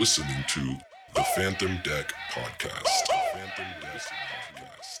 listening to the Phantom Deck Podcast. Phantom Deck Podcast.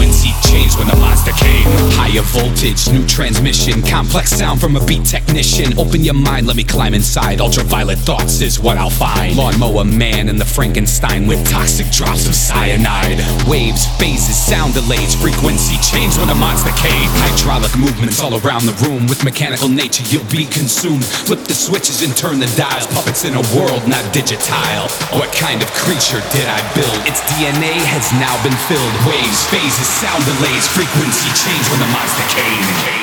voltage, new transmission, complex sound from a beat technician. Open your mind, let me climb inside. Ultraviolet thoughts is what I'll find. Lawnmower man and the Frankenstein with toxic drops of cyanide. Waves, phases, sound delays, frequency change when the monster came. Hydraulic movements all around the room. With mechanical nature, you'll be consumed. Flip the switches and turn the dials. Puppets in a world not digital. What kind of creature did I build? Its DNA has now been filled. Waves, phases, sound delays, frequency change when the monster came. Oh,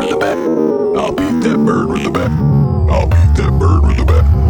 bird with the bat. I'll beat that bird with the bat. I'll beat that bird with the bat.